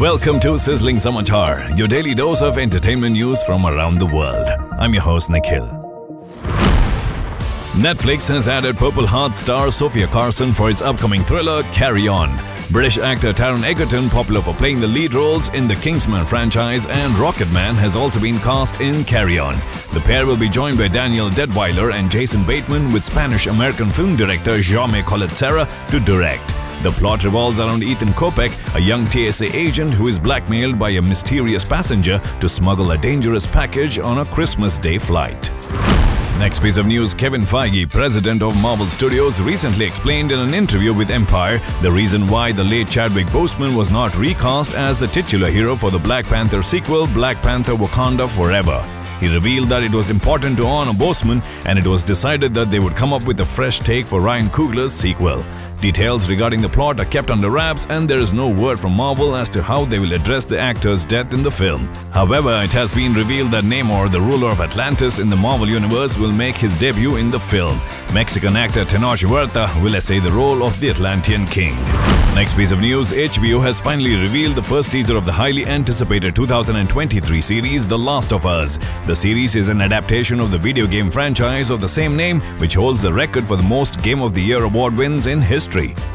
Welcome to Sizzling Samachar, your daily dose of entertainment news from around the world. I'm your host Nikhil. Netflix has added Purple Heart star Sofia Carson for its upcoming thriller Carry On. British actor Taron Egerton, popular for playing the lead roles in the Kingsman franchise and Rocketman, has also been cast in Carry On. The pair will be joined by Danielle Deadwyler and Jason Bateman with Spanish-American film director Jaume Collet-Serra to direct. The plot revolves around Ethan Kopek, a young TSA agent who is blackmailed by a mysterious passenger to smuggle a dangerous package on a Christmas Day flight. Next piece of news Kevin Feige, president of Marvel Studios, recently explained in an interview with Empire the reason why the late Chadwick Boseman was not recast as the titular hero for the Black Panther sequel, Black Panther Wakanda Forever. He revealed that it was important to honor Boseman and it was decided that they would come up with a fresh take for Ryan Coogler's sequel. Details regarding the plot are kept under wraps, and there is no word from Marvel as to how they will address the actor's death in the film. However, it has been revealed that Namor, the ruler of Atlantis in the Marvel Universe, will make his debut in the film. Mexican actor Tenoch Huerta will essay the role of the Atlantean king. Next piece of news HBO has finally revealed the first teaser of the highly anticipated 2023 series The Last of Us. The series is an adaptation of the video game franchise of the same name, which holds the record for the most Game of the Year award wins in history.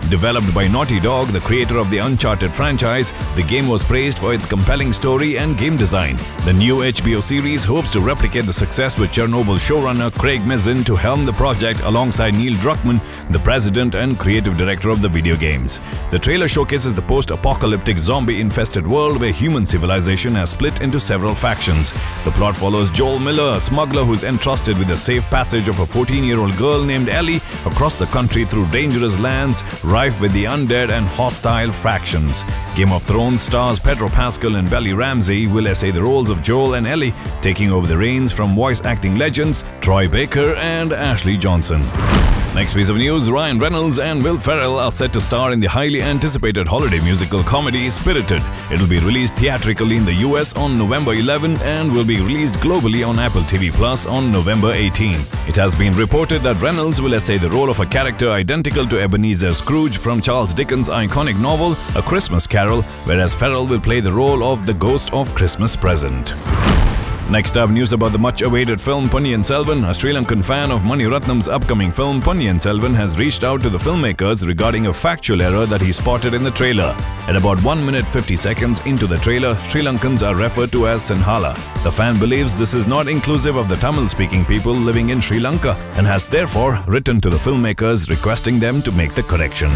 Developed by Naughty Dog, the creator of the Uncharted franchise, the game was praised for its compelling story and game design. The new HBO series hopes to replicate the success with Chernobyl showrunner Craig Mazin to helm the project alongside Neil Druckmann, the president and creative director of the video games. The trailer showcases the post-apocalyptic zombie-infested world where human civilization has split into several factions. The plot follows Joel Miller, a smuggler who is entrusted with the safe passage of a 14-year-old girl named Ellie across the country through dangerous lands rife with the undead and hostile factions. Game of Thrones stars Pedro Pascal and Bella Ramsey will essay the roles of Joel and Ellie, taking over the reins from voice acting legends Troy Baker and Ashley Johnson. Next piece of news Ryan Reynolds and Will Ferrell are set to star in the highly anticipated holiday musical comedy Spirited. It will be released theatrically in the US on November 11 and will be released globally on Apple TV Plus on November 18. It has been reported that Reynolds will essay the role of a character identical to Ebenezer Scrooge from Charles Dickens' iconic novel A Christmas Carol, whereas Ferrell will play the role of the ghost of Christmas Present. Next up, news about the much awaited film Ponniyin Selvan. A Sri Lankan fan of Mani Ratnam's upcoming film Ponniyin Selvan has reached out to the filmmakers regarding a factual error that he spotted in the trailer. At about 1 minute 50 seconds into the trailer, Sri Lankans are referred to as Sinhala. The fan believes this is not inclusive of the Tamil speaking people living in Sri Lanka and has therefore written to the filmmakers requesting them to make the correction.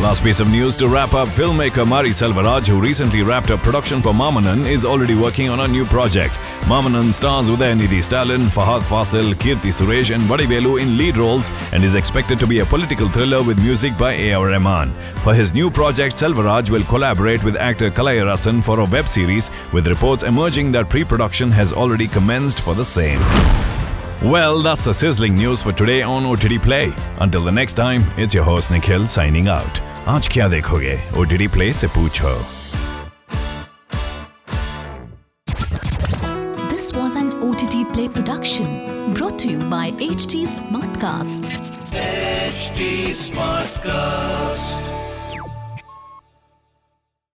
Last piece of news to wrap up filmmaker Mari Selvaraj, who recently wrapped up production for Maamannan, is already working on a new project. Maamannan stars Udayanidhi Stalin, Fahadh Faasil, Keerthy Suresh, and Vadivelu in lead roles and is expected to be a political thriller with music by A.R. Rahman. For his new project, Selvaraj will collaborate with actor Kalaiyarasan for a web series, with reports emerging that pre-production has already commenced for the same. Well, that's the sizzling news for today on OTT Play. Until the next time, it's your host Nikhil signing out. आज क्या देखोगे OTT Play से पूछो. This was an OTT Play production brought to you by HT Smartcast. HT Smartcast.